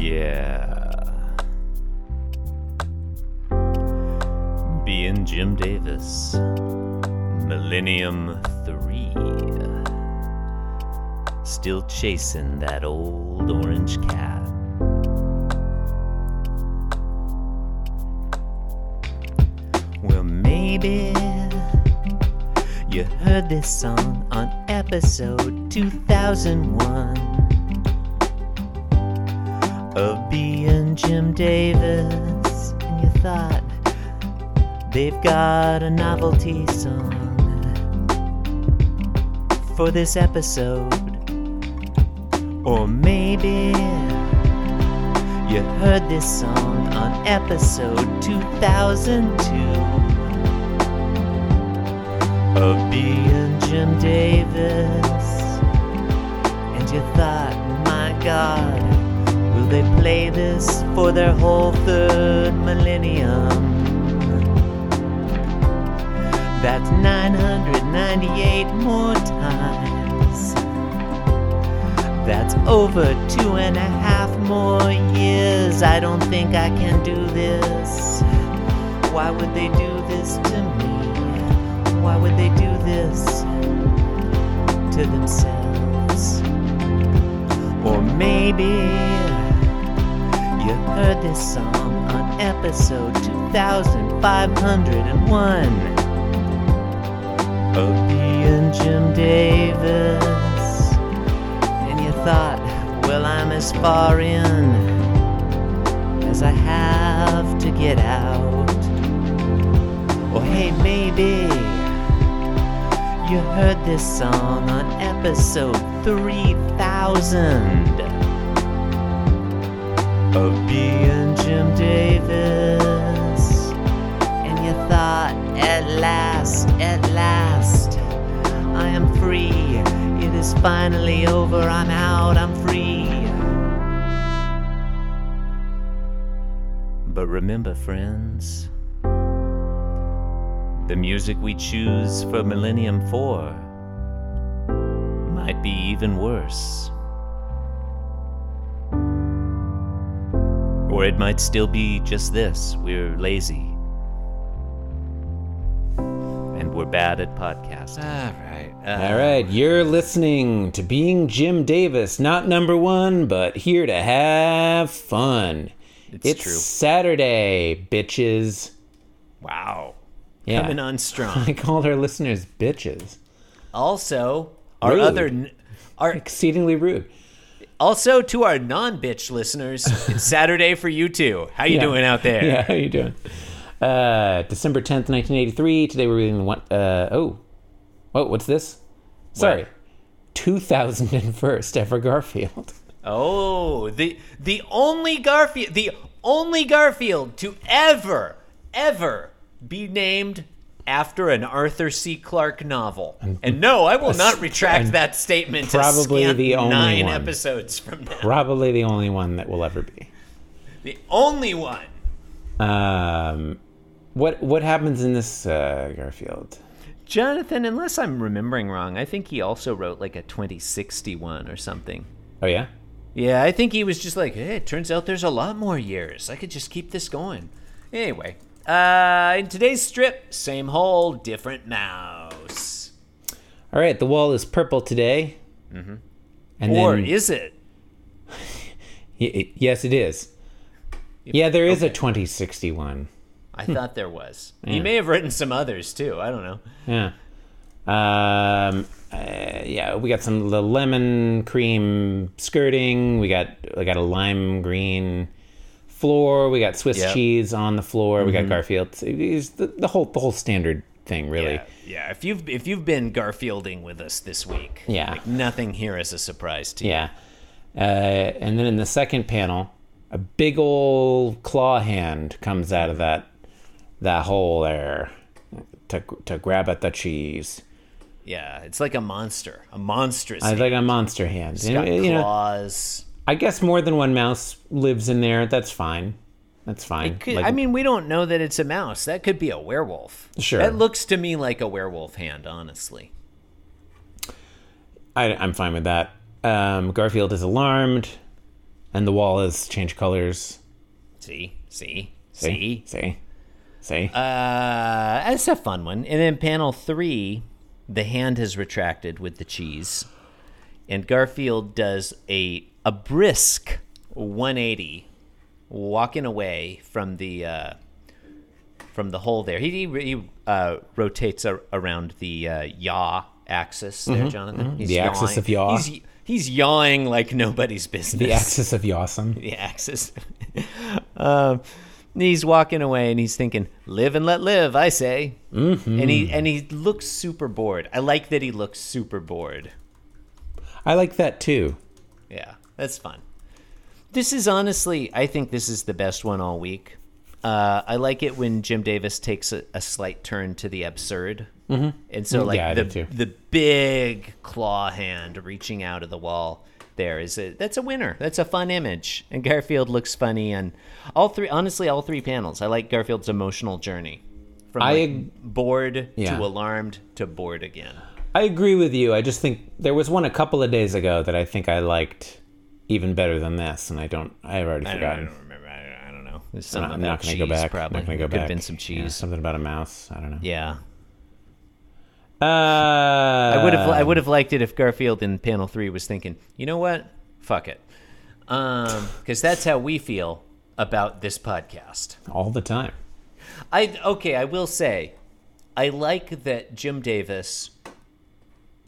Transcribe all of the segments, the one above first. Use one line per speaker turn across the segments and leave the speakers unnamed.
Yeah. Being Jim Davis. Millennium 3. Still chasing that old orange cat. Well, maybe you heard this song on episode 2001 Jim Davis, and you thought they've got a novelty song for this episode. Or maybe you heard this song on episode 2002 of being Jim Davis. And you thought, my God, they play this for their whole third millennium? That's 998 more times. That's over two and a half more years. I don't think I can do this. Why would they do this to me? Why would they do this to themselves? Or maybe you heard this song on episode 2501 of being Jim Davis. And you thought, well, I'm as far in as I have to get out. Or hey, maybe you heard this song on episode 3000 of being Jim Davis. And you thought, at last, at last, I am free. It is finally over. I'm out. I'm free. But remember, friends, the music we choose for Millennium 4 might be even worse. Or it might still be just this we're lazy. And we're bad at podcasting.
All right.
Uh, all right, you're listening to Being Jim Davis, not number one, but here to have fun.
It's true.
Saturday, bitches.
Wow.
Yeah.
Coming on strong.
I called our listeners bitches.
Also, our
Rude.
other n- our
Exceedingly rude.
Also to our non-bitch listeners, it's Saturday for you too. How you
Yeah.
doing out there?
Yeah, how you doing? Uh, December 10th, 1983. Today we're reading one. Uh, oh. Oh, what's this? Sorry. 2001st ever Garfield.
Oh, the the only Garfield, the only Garfield to ever ever be named after an Arthur C. Clarke novel. And no, I will not retract
and
that statement.
probably
a
the only
nine
one.
episodes from now.
Probably the only one that will ever be.
The only one.
Um, what what happens in this uh, Garfield?
Jonathan, unless I'm remembering wrong, I think he also wrote like a 2061 or something.
Oh yeah,
Yeah, I think he was just like, hey, it turns out there's a lot more years. I could just keep this going. Anyway, uh, in today's strip, same hole, different mouse.
all right. The wall is purple today. Mm-hmm. And
or
then,
is it?
yes, it is. Yeah, there is a 2061.
I thought there was. He may have written some others too. I don't know.
Yeah. Um. uh, yeah, we got some the lemon cream skirting. We got we got a lime green floor. We got Swiss
Yep.
cheese on the floor. We got Garfield. It's the, the whole the whole standard thing, really.
Yeah, yeah. If you've if you've been Garfielding with us this week,
Yeah.
like, nothing here is a surprise to you.
Yeah. Uh, and then in the second panel, a big old claw hand comes out of that that hole there to to grab at the cheese.
Yeah, it's like a monster, a monstrous.
I like a monster hand.
It's
You
got
know, you know,
claws.
I guess more than one mouse lives in there. That's fine. That's fine.
Could,
Like-
I mean, we don't know that it's a mouse. That could be a werewolf.
Sure.
That looks to me like a werewolf hand, honestly.
I, I'm fine with that. Um, Garfield is alarmed. and the wall has changed colors.
See, see,
See,
see.
see, see.
Uh, that's a fun one. And then panel three, the hand has retracted with the cheese, and Garfield does a a brisk 180, walking away from the uh, from the hole there. He he, he uh, rotates a, around the uh, yaw axis there, Jonathan.
Mm-hmm, The axis of yaw.
He's, he's yawing like nobody's business
the axis of Yawsome.
the axis. um, he's walking away and he's thinking, "Live and let live," I say. Mm-hmm. And he and he looks super bored. I like that he looks super bored.
I like that too.
That's fun. This is honestly, I think this is the best one all week. Uh, I like it when Jim Davis takes a, a slight turn to the absurd, mm-hmm. and so like
Yeah,
the the big claw hand reaching out of the wall. There is a that's a winner. That's a fun image, and Garfield looks funny on all three. Honestly, all three panels. I like Garfield's emotional journey from
I
like,
ag-
bored
Yeah.
to alarmed to bored again.
I agree with you. I just think there was one a couple of days ago that I think I liked even better than this, and I don't. I've already
I don't, I don't remember. I, I don't know. There's
I'm
something
not, I'm not going
cheese,
to go back.
Probably
I'm not going to go
Could
back.
have been some
Yeah,
cheese.
something about a mouse. I don't know.
yeah.
Uh,
I would have I would have liked it if Garfield in panel three was thinking, you know what, fuck it, because that's how we feel about this podcast.
all the time.
I okay, I will say, I like that Jim Davis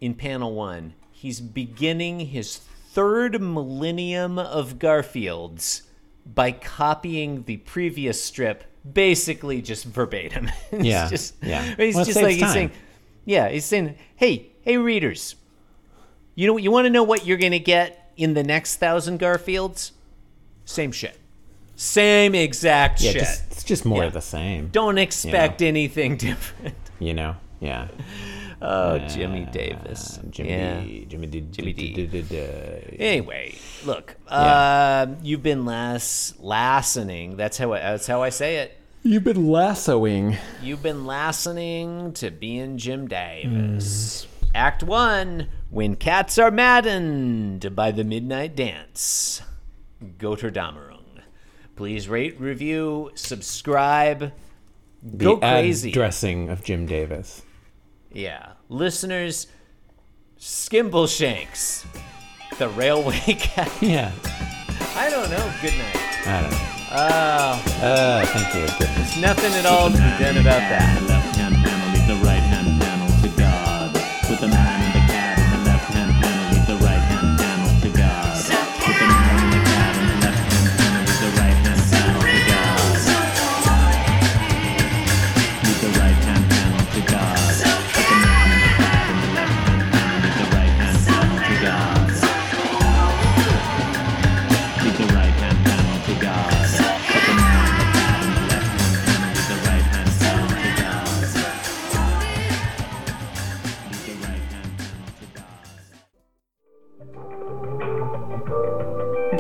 in panel one. He's beginning his third millennium of Garfields by copying the previous strip, basically just verbatim. It's
Yeah,
just,
yeah.
He's
Well,
just like he's saying, yeah, he's saying, hey, hey, readers, you know, you want to know what you're gonna get in the next thousand Garfields? Same shit. Same exact
Yeah,
shit.
just, it's just more
Yeah.
of the same.
Don't expect anything different.
You know? Yeah.
Oh, Jimmy Davis.
Jimmy
yeah.
D. Jimmy D.
Jimmy D.
D- D- D-
Anyway, look,
Yeah.
uh, you've been las lassening. That's how I, that's how I say it.
You've been lassoing.
You've been lassening to being Jim Davis.
Mm.
Act one: When cats are maddened by the midnight dance. Götterdämmerung. Please rate, review, subscribe.
The
Go crazy.
dressing of Jim Davis.
Yeah. Listeners, Skimbleshanks, the railway cat.
Yeah.
I don't know. Good night.
I don't know.
Oh,
Uh, thank you. Goodness.
nothing at all to be done about that.
The left hand panel, leave the right hand panel to God. With the man